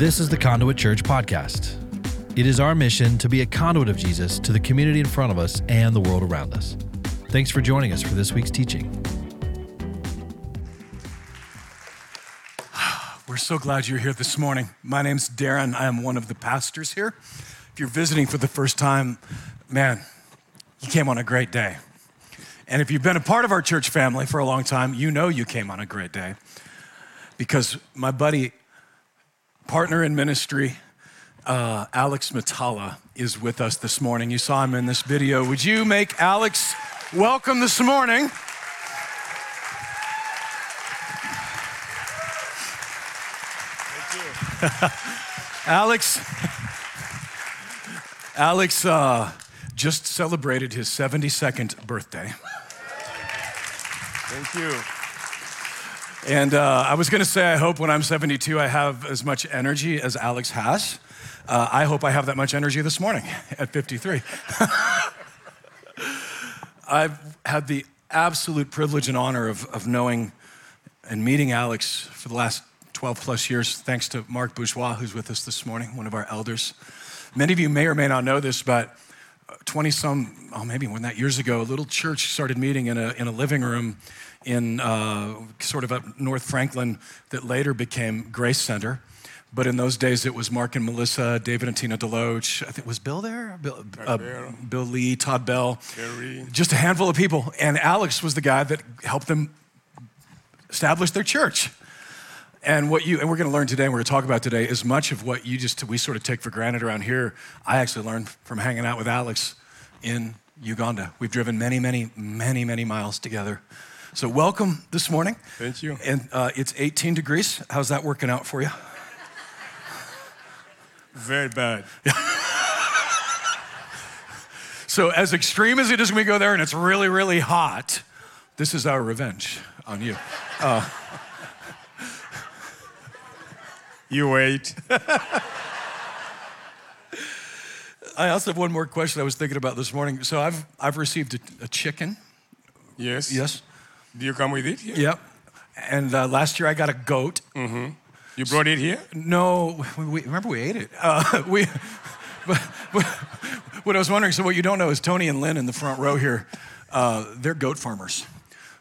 This is the Conduit Church podcast. It is our mission to be a conduit of Jesus to the community in front of us and the world around us. Thanks for joining us for this week's teaching. We're so glad you're here this morning. My name's Darren. I am one of the pastors here. If you're visiting for the first time, man, you came on a great day. And if you've been a part of our church family for a long time, you know you came on a great day. Because my buddy, partner in ministry, uh, Alex Mitala, is with us this morning. You saw him in this video. Would you make Alex welcome this morning? Alex, Alex uh, just celebrated his 72nd birthday. Thank you. And uh, I was going to say, I hope when I'm 72, I have as much energy as Alex has. Uh, I hope I have that much energy this morning at 53. I've had the absolute privilege and honor of, of knowing and meeting Alex for the last 12 plus years, thanks to Mark Bourgeois, who's with us this morning, one of our elders. Many of you may or may not know this, but 20 some, oh, maybe when that years ago, a little church started meeting in a, in a living room in uh, sort of up North Franklin that later became Grace Center. But in those days, it was Mark and Melissa, David and Tina Deloach. I think was Bill there, Bill, uh, Bill Lee, Todd Bell, just a handful of people. And Alex was the guy that helped them establish their church. And what you and we're going to learn today, and we're going to talk about today, is much of what you just we sort of take for granted around here. I actually learned from hanging out with Alex in Uganda. We've driven many, many, many, many miles together. So welcome this morning. Thank you. And uh, it's 18 degrees. How's that working out for you? Very bad. So as extreme as it is when we go there, and it's really, really hot, this is our revenge on you. You wait. I also have one more question I was thinking about this morning. So I've I've received a, a chicken. Yes. Yes. Do you come with it? here? Yep. And uh, last year I got a goat. Mm-hmm. You brought it here? No, we, we- remember we ate it. Uh, we, but, but what I was wondering, so what you don't know is Tony and Lynn in the front row here, uh, they're goat farmers.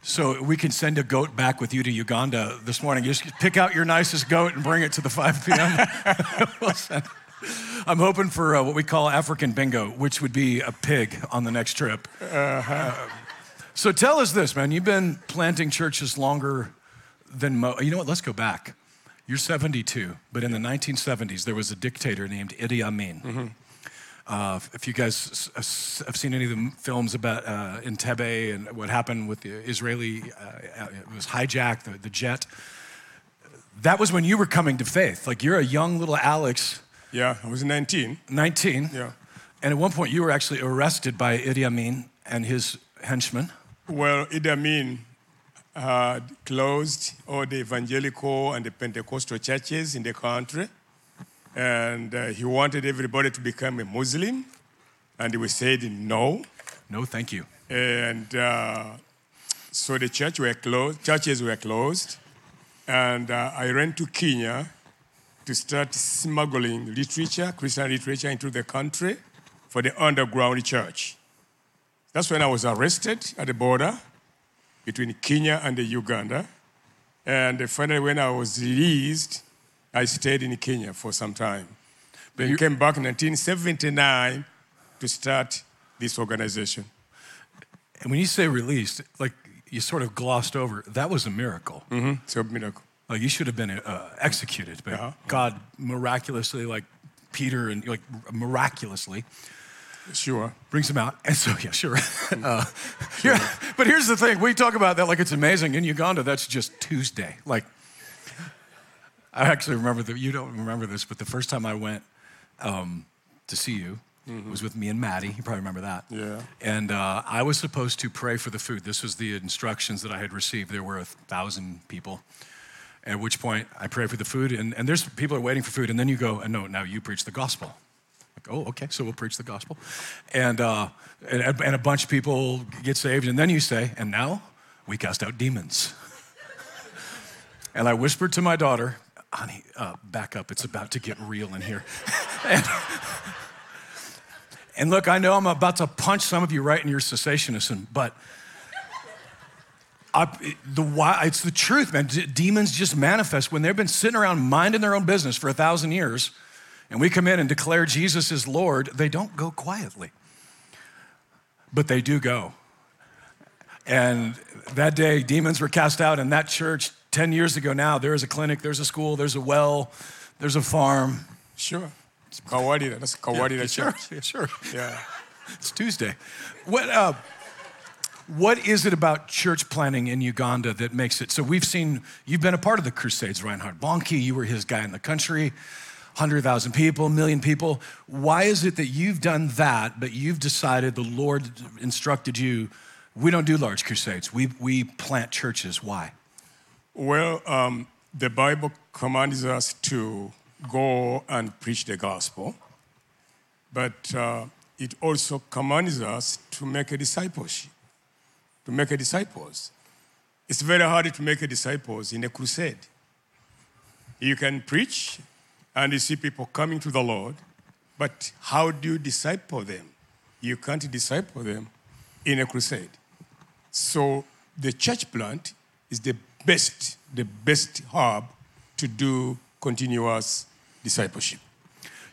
So we can send a goat back with you to Uganda this morning. You just pick out your nicest goat and bring it to the 5 p.m. We'll send- I'm hoping for uh, what we call African bingo, which would be a pig on the next trip. Uh, so tell us this, man. You've been planting churches longer than mo. You know what? Let's go back. You're 72, but in the 1970s, there was a dictator named Idi Amin. Uh, if you guys have seen any of the films about uh, Entebbe and what happened with the Israeli, uh, uh, it was hijacked, the, the jet. That was when you were coming to faith. Like you're a young little Alex, Yeah, I was 19. 19. Yeah. And at one point, you were actually arrested by Idi Amin and his henchmen. Well, Idi Amin had closed all the evangelical and the Pentecostal churches in the country. And uh, he wanted everybody to become a Muslim. And we said no. No, thank you. And uh, so the church were closed, churches were closed. And uh, I ran to Kenya to start smuggling literature, Christian literature, into the country for the underground church. That's when I was arrested at the border between Kenya and Uganda. And finally, when I was released, I stayed in Kenya for some time. Then you- came back in 1979 to start this organization. And when you say released, like you sort of glossed over, that was a miracle. Mm-hmm. So miracle. Like you should have been uh, executed, but Yeah. God miraculously, like Peter and like miraculously, Sure. brings him out. And so, yeah, sure. uh, yeah, but here's the thing: we talk about that like it's amazing. In Uganda, that's just Tuesday. Like, I actually remember that you don't remember this, but the first time I went um, to see you was with me and Maddie. You probably remember that. Yeah. And uh, I was supposed to pray for the food. This was the instructions that I had received. There were a thousand people. At which point I pray for the food, and, and there's people are waiting for food, and then you go, and no, now you preach the gospel. Like, oh, okay, so we'll preach the gospel. And, uh, and, and a bunch of people get saved, and then you say, and now we cast out demons. and I whispered to my daughter, honey, uh, back up. It's about to get real in here. and, and look, I know I'm about to punch some of you right in your cessationism, but I, the why, it's the truth, man. D- demons just manifest when they've been sitting around minding their own business for a thousand years, and we come in and declare Jesus is Lord. They don't go quietly, but they do go. And that day, demons were cast out in that church 10 years ago now. There is a clinic, there's a school, there's a well, there's a farm. Sure. It's. That's Kawadida yeah, sure, Church. Yeah, sure. Yeah. It's Tuesday. What, uh, what is it about church planning in Uganda that makes it? So we've seen, you've been a part of the Crusades, Reinhard Bonnke, you were his guy in the country, 100,000 people, million people. Why is it that you've done that, but you've decided the Lord instructed you, we don't do large crusades, we, we plant churches? Why? Well, um, the Bible commands us to go and preach the gospel, but uh, it also commands us to make a discipleship to make a disciples. It's very hard to make a disciples in a crusade. You can preach and you see people coming to the Lord, but how do you disciple them? You can't disciple them in a crusade. So the church plant is the best, the best hub to do continuous discipleship.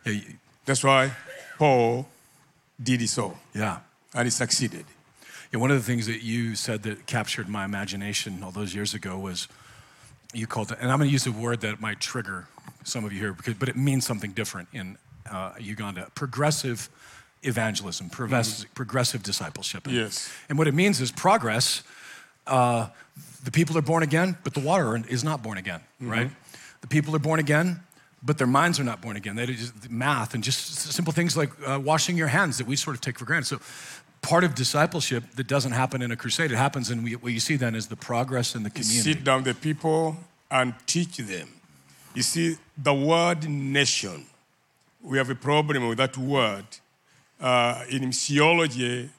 Yeah. That's why Paul did it so. Yeah. And he succeeded. Yeah, one of the things that you said that captured my imagination all those years ago was you called it, and I'm going to use a word that might trigger some of you here, because, but it means something different in uh, Uganda progressive evangelism, progressive, mm-hmm. progressive discipleship. And, yes. And what it means is progress. Uh, the people are born again, but the water is not born again, mm-hmm. right? The people are born again, but their minds are not born again. They just math and just simple things like uh, washing your hands that we sort of take for granted. So part of discipleship that doesn't happen in a crusade. It happens in what you see then is the progress in the community. Sit down the people and teach them. You see, the word nation, we have a problem with that word. Uh, in missiology,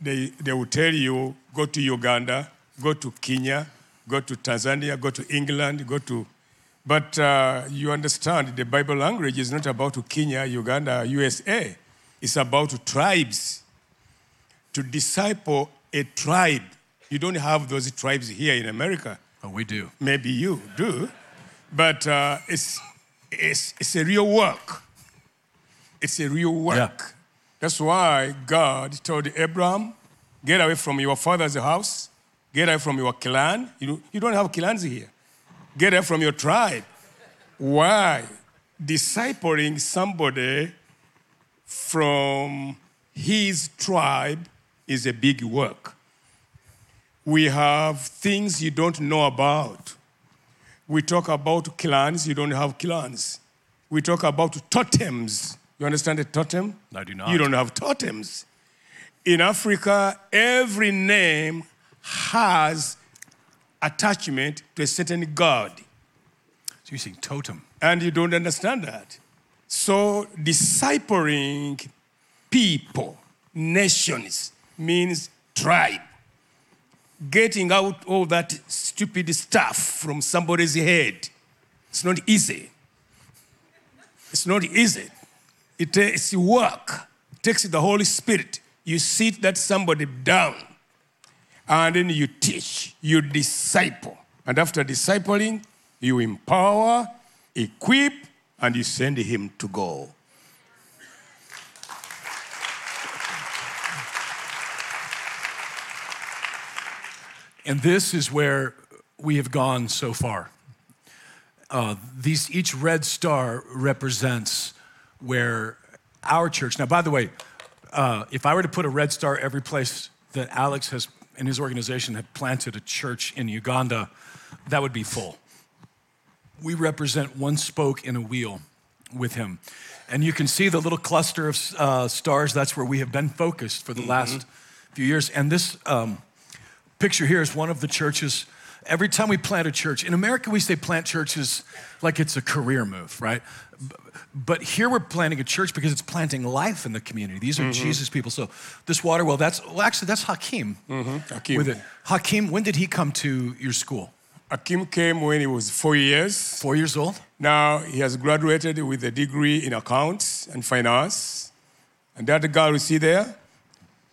they, they will tell you go to Uganda, go to Kenya, go to Tanzania, go to England, go to. But uh, you understand the Bible language is not about Kenya, Uganda, USA. It's about tribes to disciple a tribe. You don't have those tribes here in America. Oh, we do. Maybe you do. But uh, it's, it's, it's a real work. It's a real work. Yeah. That's why God told Abraham, get away from your father's house, get away from your clan. You, you don't have clans here. Get away from your tribe. Why? Discipling somebody from his tribe is a big work. We have things you don't know about. We talk about clans, you don't have clans. We talk about totems. You understand a totem? I do not. You don't have totems. In Africa, every name has attachment to a certain god. So you're saying totem. And you don't understand that. So discipling people, nations, means tribe. Getting out all that stupid stuff from somebody's head. It's not easy. It's not easy. It takes work. It takes the Holy Spirit. You sit that somebody down and then you teach, you disciple. And after discipling, you empower, equip, and you send him to go. And this is where we have gone so far. Uh, these, each red star represents where our church, now, by the way, uh, if I were to put a red star every place that Alex has and his organization had planted a church in Uganda, that would be full. We represent one spoke in a wheel with him. And you can see the little cluster of uh, stars, that's where we have been focused for the mm-hmm. last few years. And this, um, picture here is one of the churches. Every time we plant a church, in America, we say plant churches like it's a career move, right? But here we're planting a church because it's planting life in the community. These are mm-hmm. Jesus people. So this water well, that's well, actually that's Hakim. Mm-hmm. Hakeem. With it. Hakeem, when did he come to your school? Hakim came when he was four years. Four years old. Now he has graduated with a degree in accounts and finance. And that girl you see there,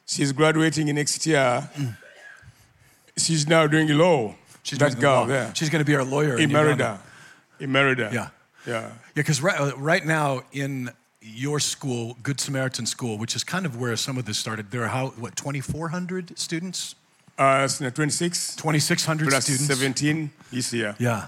she's graduating next year. She's now doing law. She's that doing the girl law. there. She's going to be our lawyer in in Uganda. In Merida. Yeah. Yeah. Yeah, because right, uh, right now in your school, Good Samaritan School, which is kind of where some of this started, there are how what 2,400 students, Uh, it's 26 2,600 plus students. 17 this year. Yeah,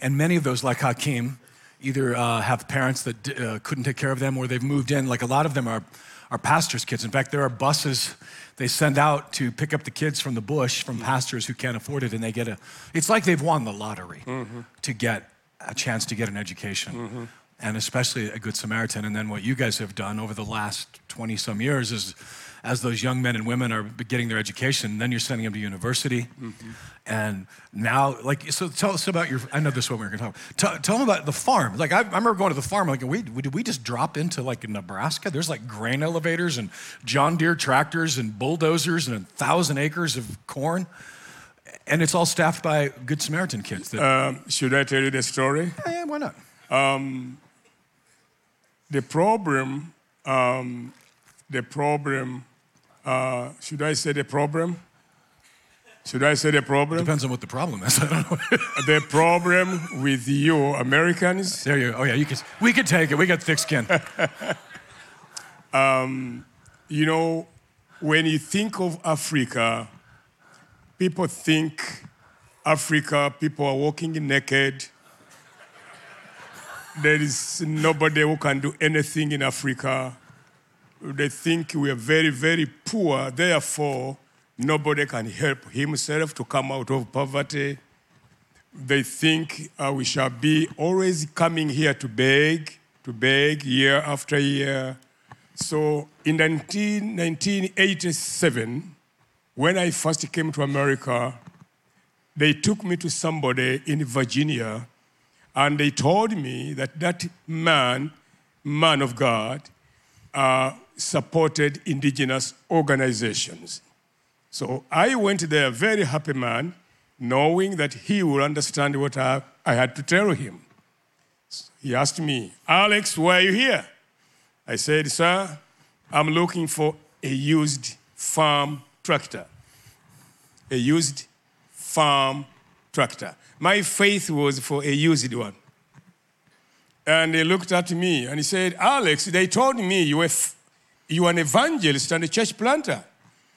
and many of those, like Hakeem, either uh, have parents that uh, couldn't take care of them, or they've moved in. Like a lot of them are are pastors' kids. In fact, there are buses they send out to pick up the kids from the bush from mm. pastors who can't afford it, and they get a. It's like they've won the lottery mm-hmm. to get a chance to get an education, mm-hmm. and especially a good Samaritan. And then what you guys have done over the last twenty some years is. As those young men and women are getting their education, then you're sending them to university, and now, like, so tell us about your. I know this is what we were going to talk. Tell, tell them about the farm. Like, I, I remember going to the farm. Like, we, did we just drop into like Nebraska? There's like grain elevators and John Deere tractors and bulldozers and a thousand acres of corn, and it's all staffed by Good Samaritan kids. That, Um, should I tell you the story? yeah, why not? The problem, um, the problem, uh, should I say the problem? Should I say the problem? Depends on what the problem is. I don't know. the problem with you Americans, there you. go. Oh yeah, you can. We can take it. We got thick skin. you know, when you think of Africa, people think Africa, people are walking naked. There is nobody who can do anything in Africa. They think we are very, very poor, therefore, nobody can help himself to come out of poverty. They think uh, we shall be always coming here to beg, to beg year after year. So in 19, 1987, when I first came to America, they took me to somebody in Virginia and they told me that that man, man of God, uh, supported indigenous organizations. So I went there, very happy man, knowing that he would understand what I, I had to tell him. He asked me, Alex, why are you here? I said, Sir, I'm looking for a used farm tractor. A used farm tractor. My faith was for a used one. And he looked at me and he said, Alex, they told me you were, you an evangelist and a church planter.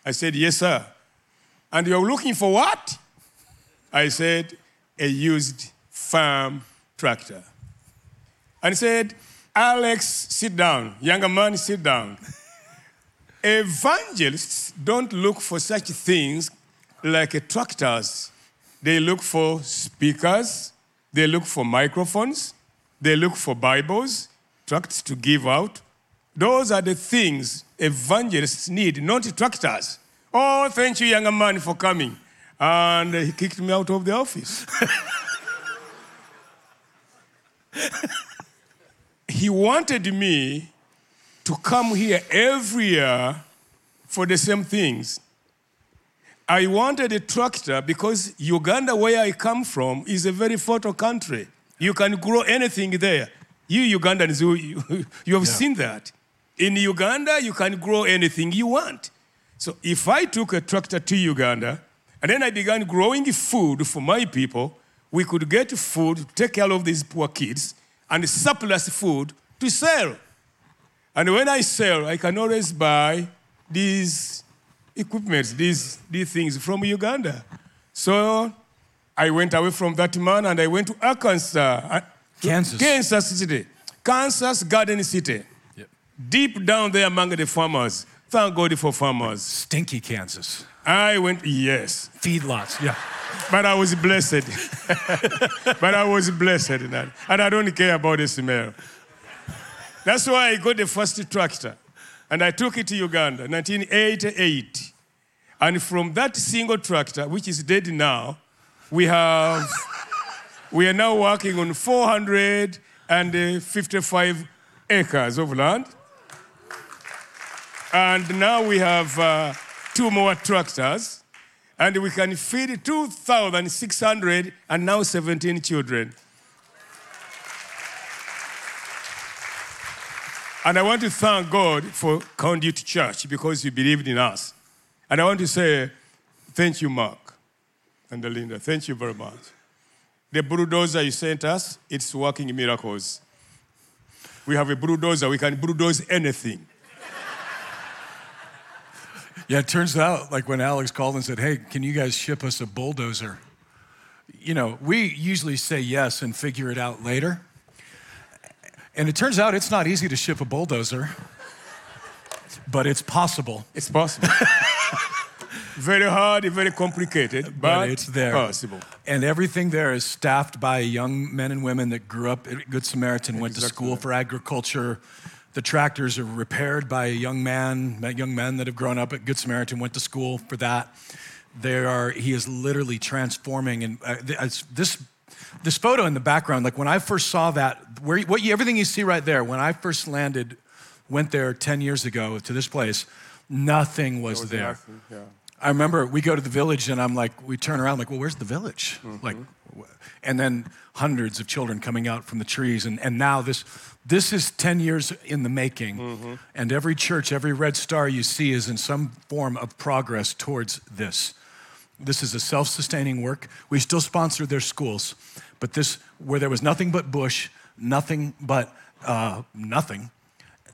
I said, Yes, sir. And you're looking for what? I said, A used farm tractor. And he said, Alex, sit down. Younger man, sit down. Evangelists don't look for such things like tractors. They look for speakers, they look for microphones, they look for Bibles, tracts to give out. Those are the things evangelists need, not tractors. Oh, thank you, younger man, for coming. And he kicked me out of the office. he wanted me to come here every year for the same things. I wanted a tractor because Uganda, where I come from, is a very fertile country. You can grow anything there. You Ugandans, you, you, you have seen that. In Uganda, you can grow anything you want. So if I took a tractor to Uganda and then I began growing food for my people, we could get food to take care of these poor kids and surplus food to sell. And when I sell, I can always buy these equipments, these, these things from Uganda. So I went away from that man and I went to Arkansas, Kansas. Kansas City, Kansas Garden City, Yep. deep down there among the farmers. Thank God for farmers. Stinky Kansas. I went, yes, Feedlots. Yeah. but I was blessed. but I was blessed in that. And I don't care about the smell. That's why I got the first tractor. And I took it to Uganda, 1988. And from that single tractor, which is dead now, we have, we are now working on 455 acres of land. And now we have uh, two more tractors. And we can feed 2,600 and now 17 children. And I want to thank God for Conduit Church because you believed in us. And I want to say thank you, Mark and Linda. Thank you very much. The bulldozer you sent us, it's working miracles. We have a bulldozer, we can bulldoze anything. Yeah, it turns out, like when Alex called and said, Hey, can you guys ship us a bulldozer? You know, we usually say yes and figure it out later. And it turns out it's not easy to ship a bulldozer, but it's possible. It's possible. very hard, and very complicated, but, But it's there. Possible. And everything there is staffed by young men and women that grew up at Good Samaritan, went to school for agriculture. The tractors are repaired by a young man, young men that have grown up at Good Samaritan, went to school for that. There are, he is literally transforming. And uh, this, this photo in the background, like when I first saw that, where, what you, everything you see right there, when I first landed, went there 10 years ago to this place, nothing was, Was there. nothing, yeah. I remember we go to the village and I'm like, we turn around like, well, where's the village? Like, and then hundreds of children coming out from the trees. And, and now this, this is 10 years in the making. And every church, every red star you see is in some form of progress towards this. This is a self sustaining work. We still sponsor their schools, but this, where there was nothing but bush, nothing but uh, nothing.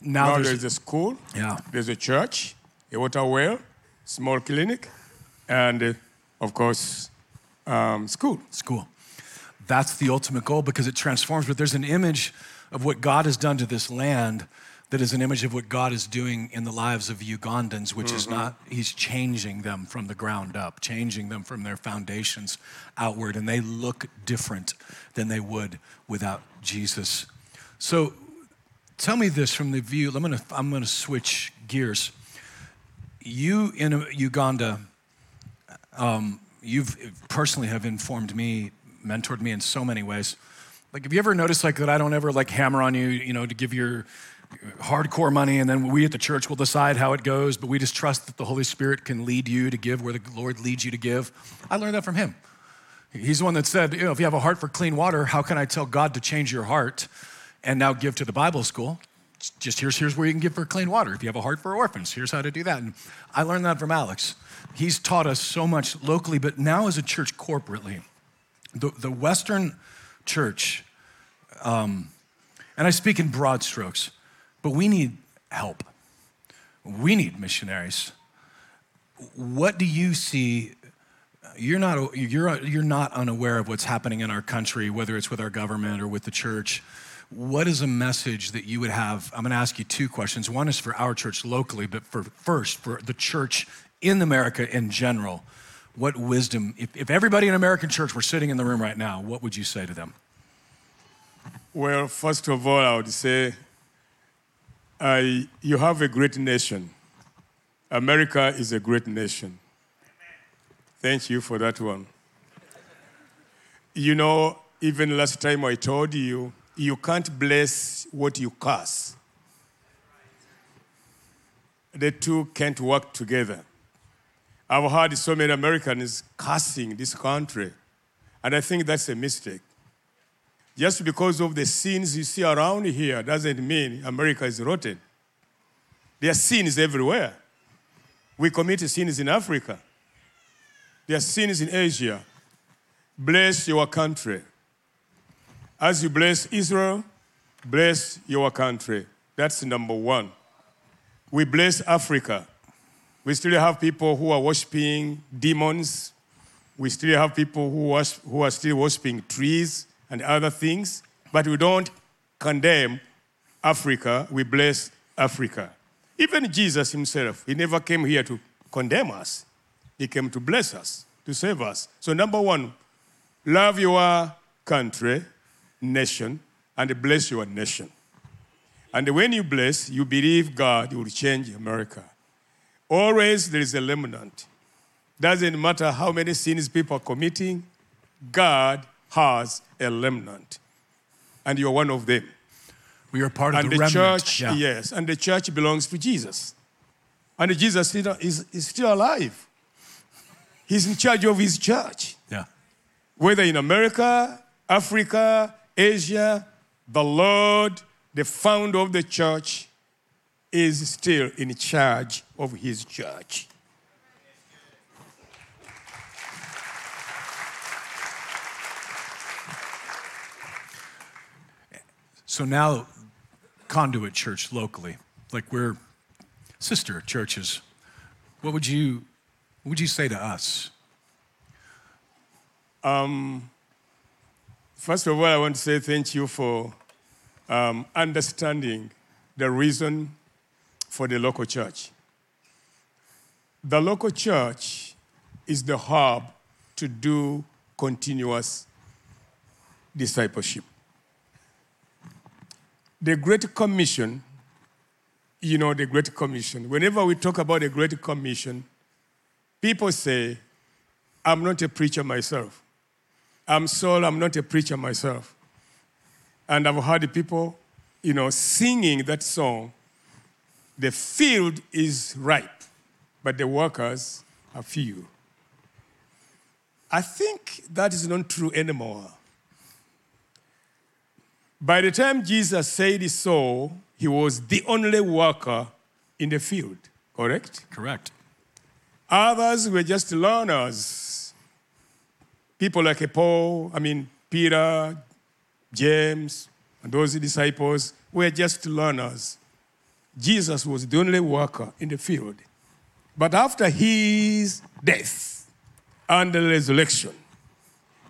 Now, Now there's, there's a school, Yeah. there's a church, a water well, small clinic, and uh, of course, um, school. school. That's the ultimate goal because it transforms. But there's an image of what God has done to this land that is an image of what God is doing in the lives of Ugandans, which is not, He's changing them from the ground up, changing them from their foundations outward, and they look different than they would without Jesus. So tell me this from the view, I'm gonna, I'm gonna switch gears. You in Uganda, um, you've personally have informed me, mentored me in so many ways. Like, have you ever noticed like that? I don't ever like hammer on you, you know, to give your hardcore money, and then we at the church will decide how it goes. But we just trust that the Holy Spirit can lead you to give where the Lord leads you to give. I learned that from him. He's the one that said, you know, if you have a heart for clean water, how can I tell God to change your heart and now give to the Bible school? Just here's, here's where you can give for clean water. If you have a heart for orphans, here's how to do that. And I learned that from Alex. He's taught us so much locally, but now as a church corporately. The, the Western church, um, and I speak in broad strokes, but we need help. We need missionaries. What do you see you're not you're you're not unaware of what's happening in our country whether it's with our government or with the church what is a message that you would have i'm going to ask you two questions one is for our church locally but for first for the church in america in general what wisdom if, if everybody in american church were sitting in the room right now what would you say to them Well, first of all, I would say you have a great nation. America is a great nation. Thank you for that one. You know, even last time I told you, you can't bless what you curse. The two can't work together. I've heard so many Americans cursing this country, and I think that's a mistake. Just because of the sins you see around here doesn't mean America is rotten. There are sins everywhere. We commit sins in Africa. There are sins in Asia. Bless your country. As you bless Israel, bless your country. That's number one. We bless Africa. We still have people who are worshiping demons. We still have people who, worship, who are still worshiping trees and other things, but we don't condemn Africa. We bless Africa. Even Jesus himself, he never came here to condemn us. He came to bless us, to save us. So, number one, love your country, nation, and bless your nation. And when you bless, you believe God will change America. Always there is a remnant. Doesn't matter how many sins people are committing, God has a remnant. And you're one of them. we are part of And the, the remnant church, Yeah. yes, and the church belongs to Jesus. And Jesus is, is, is still alive. He's in charge of his church. Yeah. Whether in America, Africa, Asia, the Lord, the founder of the church, is still in charge of his church. So now, Conduit Church locally, like we're sister churches, what would you, what would you say to us? Um, First of all, I want to say thank you for um, understanding the reason for the local church. The local church is the hub to do continuous discipleship. The Great Commission, you know, the Great Commission, whenever we talk about the Great Commission, people say, I'm not a preacher myself. I'm Saul, I'm not a preacher myself. And I've heard people, you know, singing that song. The field is ripe, but the workers are few. I think that is not true anymore. By the time Jesus said so, he was the only worker in the field, correct? Correct. Others were just learners. People like Paul, I mean, Peter, James, and those disciples were just learners. Jesus was the only worker in the field. But after his death and the resurrection,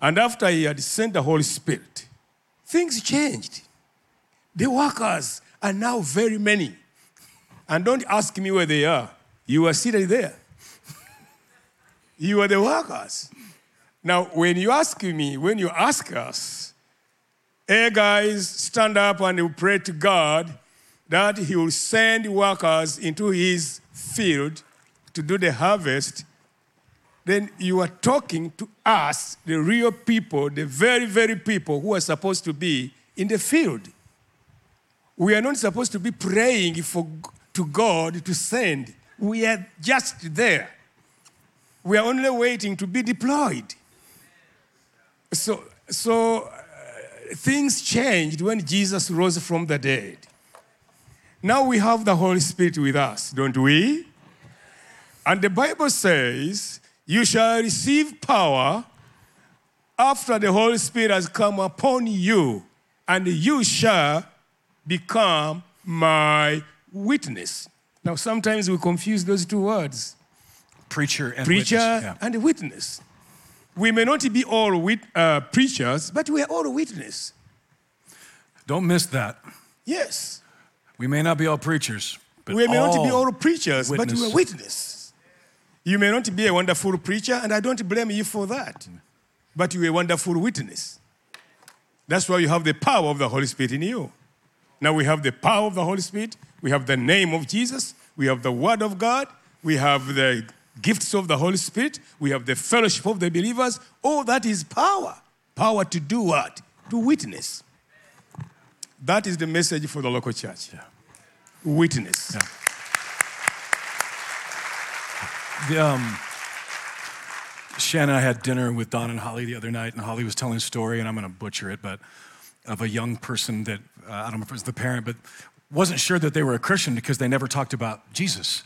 and after he had sent the Holy Spirit, things changed. The workers are now very many. And don't ask me where they are. You are seated there. You are the workers. Now, when you ask me, when you ask us, hey guys, stand up and pray to God that He will send workers into His field to do the harvest, then you are talking to us, the real people, the very, very people who are supposed to be in the field. We are not supposed to be praying for, to God to send. We are just there. We are only waiting to be deployed. So, so uh, things changed when Jesus rose from the dead. Now we have the Holy Spirit with us, don't we? And the Bible says, You shall receive power after the Holy Spirit has come upon you, and you shall become my witness. Now, sometimes we confuse those two words Preacher and preacher witness. Yeah. and witness. We may not be all wit- uh, preachers, but we are all witness. Don't miss that. Yes. We may not be all preachers, but we may not be all preachers, but we are witness. You may not be a wonderful preacher, and I don't blame you for that. But you are a wonderful witness. That's why you have the power of the Holy Spirit in you. Now we have the power of the Holy Spirit, we have the name of Jesus, we have the Word of God, we have the gifts of the Holy Spirit, we have the fellowship of the believers. All that is power. Power to do what? To witness. That is the message for the local church. Witness. Yeah. The, um, Shannon and I had dinner with Don and Holly the other night, and Holly was telling a story, and I'm going to butcher it, but of a young person that uh, I don't know if it was the parent, but wasn't sure that they were a Christian because they never talked about Jesus.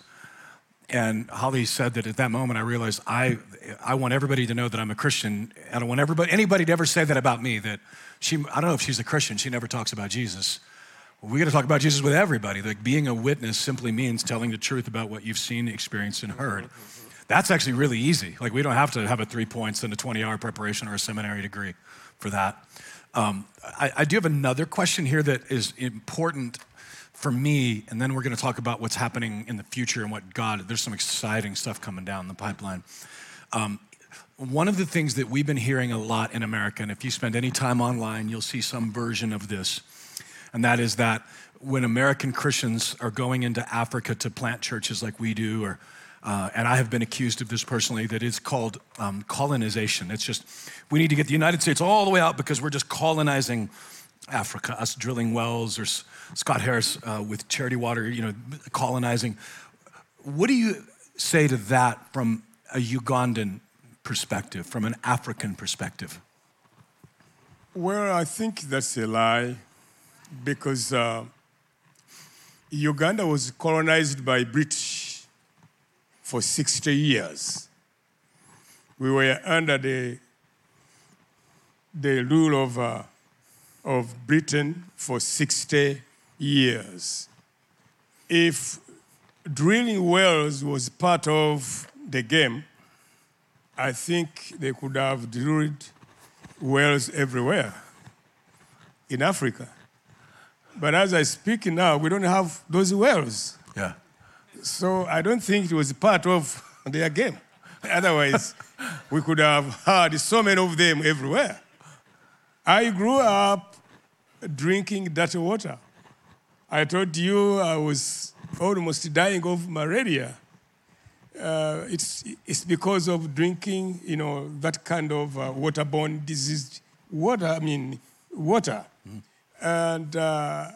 And Holly said that at that moment I realized I, I want everybody to know that I'm a Christian. I don't want everybody, anybody to ever say that about me. That she, I don't know if she's a Christian. She never talks about Jesus. We got to talk about Jesus with everybody. Like being a witness simply means telling the truth about what you've seen, experienced, and heard. That's actually really easy. Like we don't have to have a three points and a 20 hour preparation or a seminary degree for that. Um, I, I do have another question here that is important for me, and then we're going to talk about what's happening in the future and what God. There's some exciting stuff coming down the pipeline. Um, one of the things that we've been hearing a lot in America, and if you spend any time online, you'll see some version of this, and that is that when American Christians are going into Africa to plant churches like we do, or uh, and I have been accused of this personally, that it's called um, colonization. It's just we need to get the United States all the way out because we're just colonizing Africa. Us drilling wells, or Scott Harris uh, with Charity Water, you know, colonizing. What do you say to that from a Ugandan perspective, from an African perspective? Well, I think that's a lie because uh, Uganda was colonized by British for 60 years. We were under the, the rule of, uh, of Britain for 60 years. If drilling wells was part of the game, I think they could have drilled wells everywhere in Africa. But as I speak now, we don't have those wells. Yeah. So I don't think it was part of their game. Otherwise, we could have had so many of them everywhere. I grew up drinking dirty water. I told you I was almost dying of malaria. Uh, it's, it's because of drinking, you know, that kind of uh, waterborne disease water, I mean, water. And uh,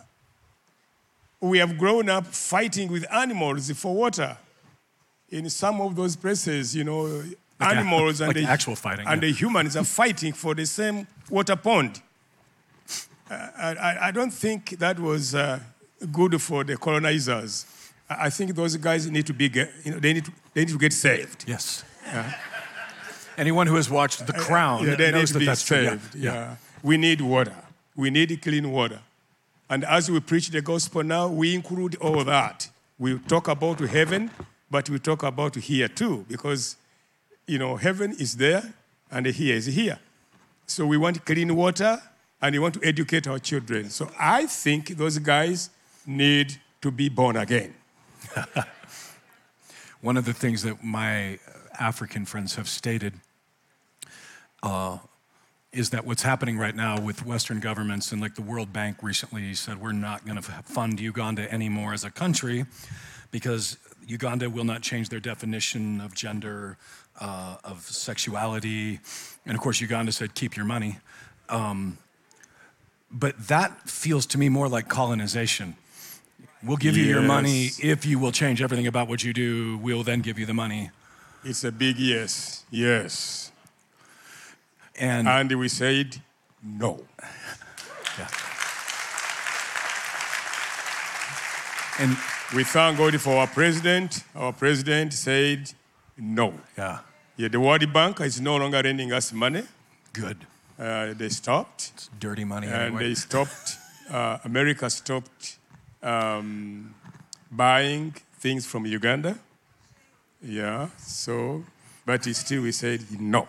we have grown up fighting with animals for water. In some of those places, you know, Like a- animals and, the, actual fighting, and yeah. the humans are fighting for the same water pond. Uh, I, I- I don't think that was uh, good for the colonizers. I think those guys need to be, get, you know, they need to, they need to get saved. Yes. Anyone who has watched The uh, Crown Yeah, they need knows to that be that's true. Yeah. saved. Yeah. We need water. We need clean water. And as we preach the gospel now, we include all that. We talk about heaven, but we talk about here too, because you know, heaven is there and here is here. So we want clean water and we want to educate our children. So I think those guys need to be born again. One of the things that my African friends have stated uh, is that what's happening right now with Western governments and like the World Bank recently said we're not going to fund Uganda anymore as a country because Uganda will not change their definition of gender, uh, of sexuality, and of course Uganda said keep your money. Um, but that feels to me more like colonization. We'll give you your money if you will change everything about what you do. We'll then give you the money. It's a big yes, yes. And And we said no. and We thank God for our president. Our president said no. yeah, Yeah, the World Bank is no longer lending us money. good. Uh, they stopped. It's dirty money And anyway. they stopped, uh, America stopped um, buying things from Uganda. Yeah, so, but still we said no.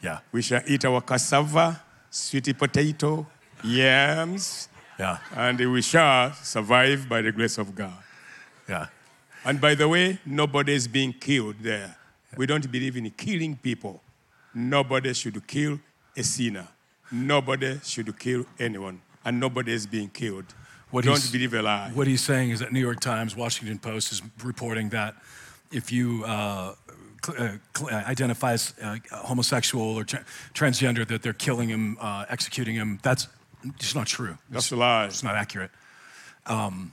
yeah, We shall eat our cassava, sweet potato, yams, yeah, and we shall survive by the grace of God. yeah. And by the way, nobody is being killed there. We don't believe in killing people. Nobody should kill a sinner. Nobody should kill anyone. And nobody is being killed. What don't he's- believe a lie. What he's saying is that New York Times, Washington Post is reporting that if you uh, cl- uh, cl- uh, identify as uh, homosexual or tra- transgender, that they're killing him, uh, executing him. That's just not true. That's a lie. It's not accurate. Um,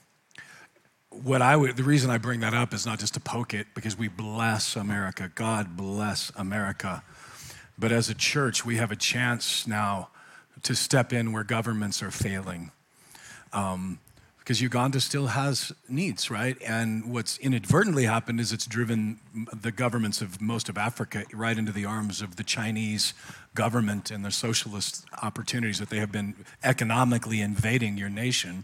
what I would, the reason I bring that up is not just to poke it, because we bless America. God bless America. But as a church, we have a chance now to step in where governments are failing. Um, because Uganda still has needs, right? And what's inadvertently happened is it's driven the governments of most of Africa right into the arms of the Chinese government and the socialist opportunities that they have been economically invading your nation.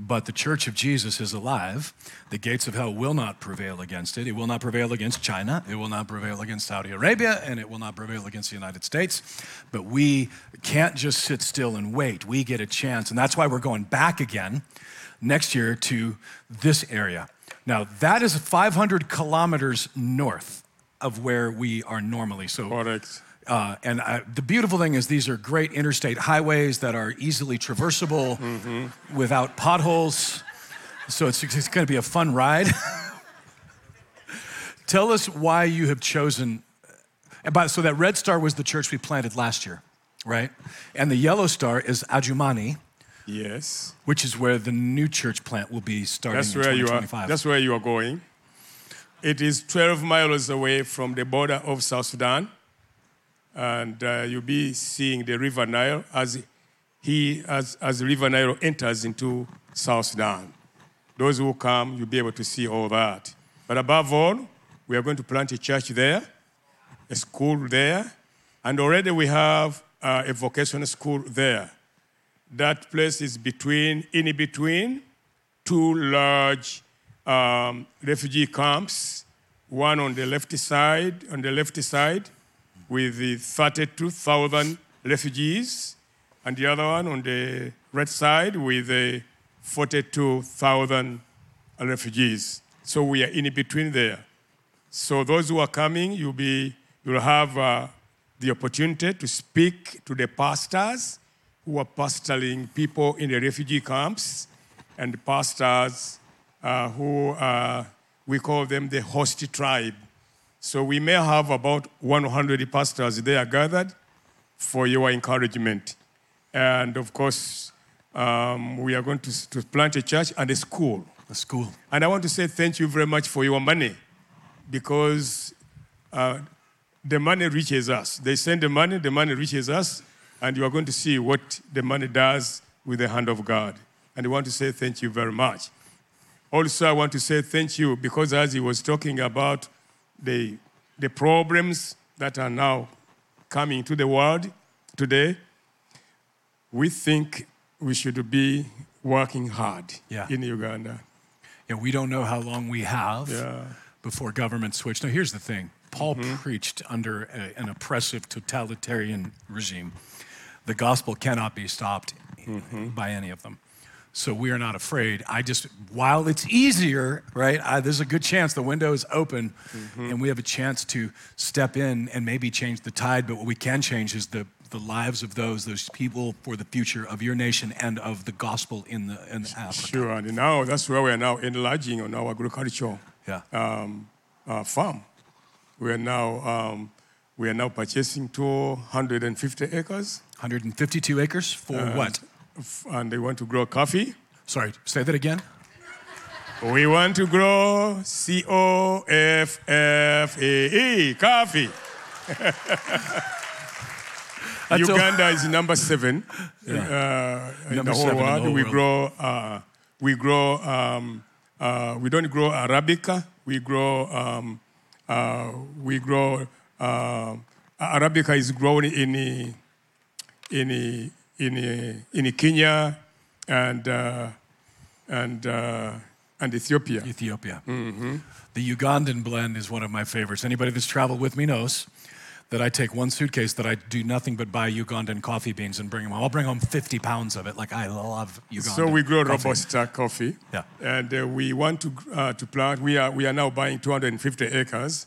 But the church of Jesus is alive. The gates of hell will not prevail against it. It will not prevail against China. It will not prevail against Saudi Arabia. And it will not prevail against the United States. But we can't just sit still and wait. We get a chance. And that's why we're going back again next year to this area. Now, that is 500 kilometers north of where we are normally. So, Correct. Uh, and I, the beautiful thing is, these are great interstate highways that are easily traversable without potholes. So it's, it's going to be a fun ride. Tell us why you have chosen. And by, so that red star was the church we planted last year, right? And the yellow star is Adjumani, Yes. which is where the new church plant will be starting That's in where you are. 2025. That's where you are going. It is 12 miles away from the border of South Sudan and uh, you'll be seeing the River Nile as he as as River Nile enters into South Sudan. Those who come, you'll be able to see all that. But above all, we are going to plant a church there, a school there, and already we have uh, a vocational school there. That place is between, in between two large um, refugee camps, one on the left side, on the left side, with the 32,000 refugees, and the other one on the right side with the 42,000 refugees. So we are in between there. So those who are coming, you'll be, you'll have uh, the opportunity to speak to the pastors who are pastoring people in the refugee camps and pastors uh, who uh, we call them the host tribe. So we may have about 100 pastors there gathered for your encouragement. And of course, um, we are going to, to plant a church and a school. A school. And I want to say thank you very much for your money because uh, the money reaches us. They send the money, the money reaches us, and you are going to see what the money does with the hand of God. And I want to say thank you very much. Also, I want to say thank you because as he was talking about the, the problems that are now coming to the world today, we think we should be working hard Yeah. in Uganda. Yeah, we don't know how long we have Yeah. before government switch. Now, here's the thing Paul Mm-hmm. preached under a, an oppressive totalitarian regime. The gospel cannot be stopped Mm-hmm. by any of them. So we are not afraid. I just, while it's easier, right? I, there's a good chance the window is open Mm-hmm. and we have a chance to step in and maybe change the tide. But what we can change is the, the lives of those, those people for the future of your nation and of the gospel in, the, in Africa. Sure, and now that's where we are now enlarging on our agricultural Yeah. um, uh, farm. We are now um, we are now purchasing 250 acres, 152 acres for what? And they want to grow coffee. Sorry, say that again. We want to grow C O F F A E coffee. Uganda is number seven uh, in Number the whole in the world. whole we world. grow, uh, we grow, um, uh, we don't grow Arabica. We grow, um, uh, we grow. Uh, Arabica is grown in in in in Kenya and uh, and uh, and Ethiopia. Ethiopia. Mm-hmm. The Ugandan blend is one of my favorites. Anybody that's traveled with me knows that I take one suitcase that I do nothing but buy Ugandan coffee beans and bring them home. I'll bring home 50 pounds of it. Like I love Ugandan. So we grow coffee. robusta coffee. Yeah. And uh, we want to uh, to plant. We are we are now buying 250 acres.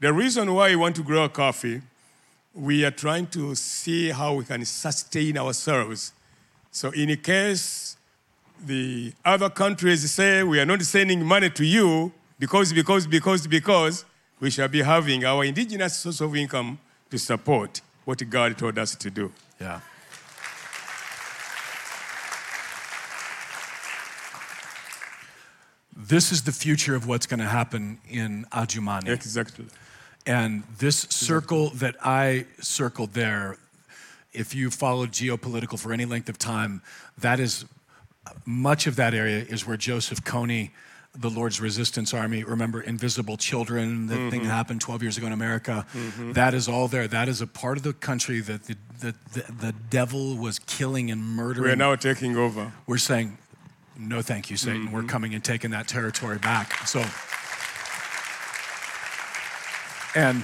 The reason why we want to grow coffee, we are trying to see how we can sustain ourselves. So in case the other countries say we are not sending money to you because because because because we shall be having our indigenous source of income to support what God told us to do. Yeah. This is the future of what's going to happen in Adjumani. Exactly. And this circle that I circled there, if you followed geopolitical for any length of time, that is much of that area is where Joseph Kony, the Lord's Resistance Army, remember Invisible Children, the thing mm-hmm. that happened 12 years ago in America, mm-hmm. that is all there. That is a part of the country that the, the, the, the devil was killing and murdering. We are now taking over. We're saying, no, thank you, Satan. We're mm-hmm. coming and taking that territory back. So, and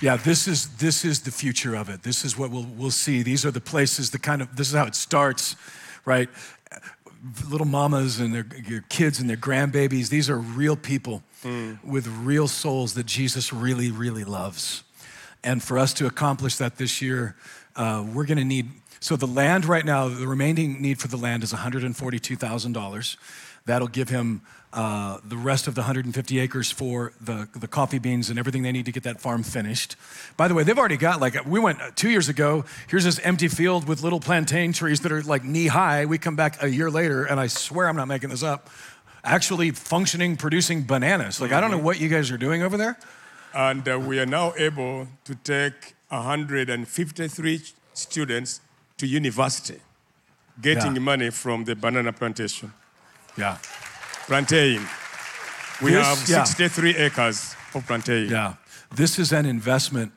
yeah, this is this is the future of it. This is what we'll we'll see. These are the places. The kind of this is how it starts, right? Little mamas and their, your kids and their grandbabies. These are real people with real souls that Jesus really, really loves. And for us to accomplish that this year, uh, we're going to need. So the land right now, the remaining need for the land is $142,000. That'll give him uh, the rest of the 150 acres for the, the coffee beans and everything they need to get that farm finished. By the way, they've already got like, we went uh, two years ago, here's this empty field with little plantain trees that are like knee high. We come back a year later, and I swear I'm not making this up, actually functioning, producing bananas. Like, I don't know what you guys are doing over there, And uh, we are now able to take 153 students to university, getting Yeah. money from the banana plantation. Yeah. Plantain. We This- have yeah. 63 acres of plantain. Yeah. This is an investment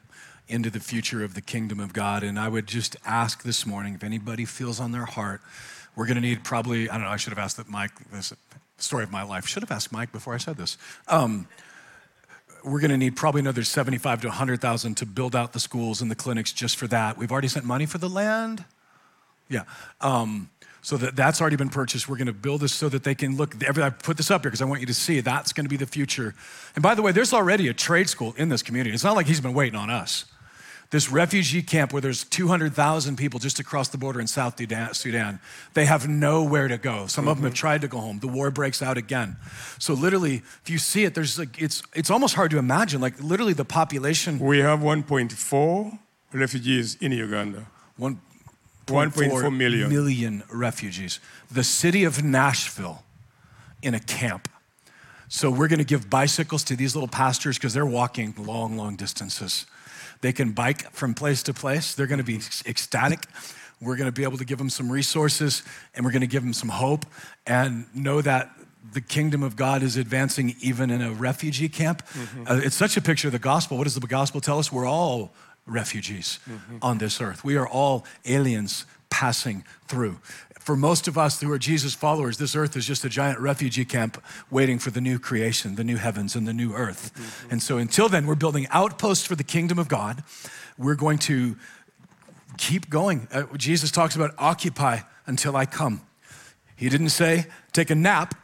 into the future of the kingdom of God. And I would just ask this morning if anybody feels on their heart, we're going to need probably, I don't know, I should have asked that Mike, this story of my life, should have asked Mike before I said this. Um, we're going to need probably another 75 to 100,000 to build out the schools and the clinics just for that. We've already sent money for the land. Yeah. Um, so that, that's already been purchased. We're going to build this so that they can look. every- I put this up here because I want you to see that's going to be the future. And by the way, there's already a trade school in this community. It's not like he's been waiting on us. This refugee camp where there's 200,000 people just across the border in South Sudan, Sudan, they have nowhere to go. Some of them have mm-hmm. tried to go home. The war breaks out again. So literally, if you see it, there's like it's it's almost hard to imagine. Like literally, the population We have 1.4 refugees in Uganda. one 1.4 million. million refugees. The city of Nashville in a camp. So we're going to give bicycles to these little pastors because they're walking long, long distances. They can bike from place to place. They're going to be ecstatic. We're going to be able to give them some resources and we're going to give them some hope and know that the kingdom of God is advancing even in a refugee camp. Uh, it's such a picture of the gospel. What does the gospel tell us? We're all refugees on this earth. We are all aliens passing through. For most of us who are Jesus followers, this earth is just a giant refugee camp waiting for the new creation, the new heavens, and the new earth. And so until then, we're building outposts for the kingdom of God. We're going to keep going. Uh, Jesus talks about occupy until I come. He didn't say take a nap,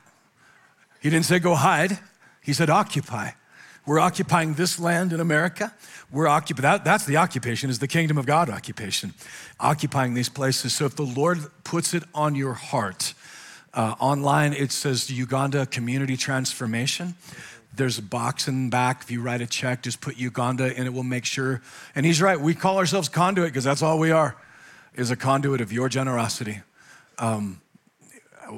he didn't say go hide. He said occupy. We're occupying this land in America. We're occupying, that, that's the occupation, is the kingdom of God occupation. Occupying these places. So if the Lord puts it on your heart, uh, online it says Uganda Community Transformation. There's a box in the back. If you write a check, just put Uganda and it will make sure. And he's right, we call ourselves conduit because that's all we are, is a conduit of your generosity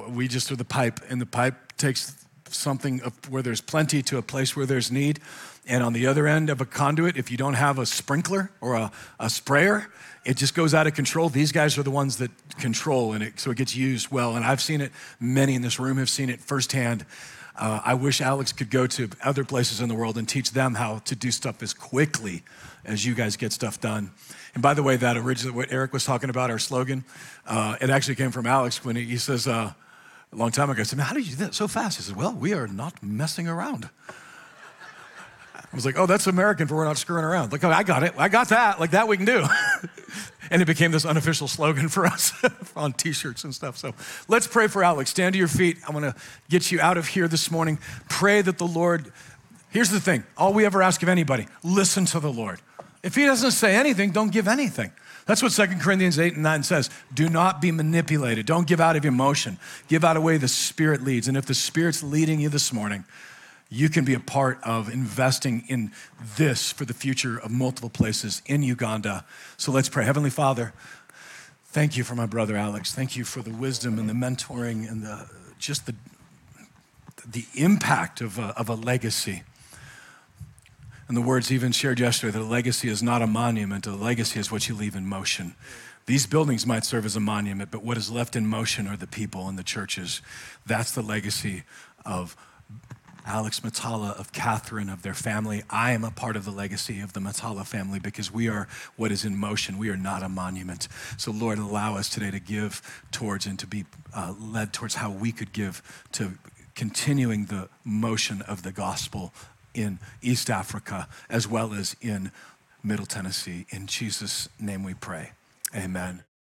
we just are the pipe, and the pipe takes something where there's plenty to a place where there's need. And on the other end of a conduit, if you don't have a sprinkler or a, a sprayer, it just goes out of control. These guys are the ones that control, and it, so it gets used well. And I've seen it, many in this room have seen it firsthand. Uh, I wish Alex could go to other places in the world and teach them how to do stuff as quickly as you guys get stuff done. And by the way, that originally, what Eric was talking about, our slogan, uh, it actually came from Alex when he, he says, uh, a long time ago, I said, Man, how did you do that so fast? He said, Well, we are not messing around. I was like, Oh, that's American for we're not screwing around. Like, oh, I got it. I got that. Like, that we can do. and it became this unofficial slogan for us on t shirts and stuff. So let's pray for Alex. Stand to your feet. I want to get you out of here this morning. Pray that the Lord, here's the thing all we ever ask of anybody listen to the Lord. If he doesn't say anything, don't give anything. That's what 2 Corinthians 8 and 9 says. Do not be manipulated. Don't give out of emotion. Give out a way the Spirit leads. And if the Spirit's leading you this morning, you can be a part of investing in this for the future of multiple places in Uganda. So let's pray. Heavenly Father, thank you for my brother Alex. Thank you for the wisdom and the mentoring and the just the, the impact of a, of a legacy. And the words even shared yesterday that a legacy is not a monument, a legacy is what you leave in motion. These buildings might serve as a monument, but what is left in motion are the people and the churches. That's the legacy of Alex Mitala, of Catherine, of their family. I am a part of the legacy of the Mitala family because we are what is in motion. We are not a monument. So, Lord, allow us today to give towards and to be uh, led towards how we could give to continuing the motion of the gospel in East Africa as well as in Middle Tennessee. In Jesus' name we pray. Amen.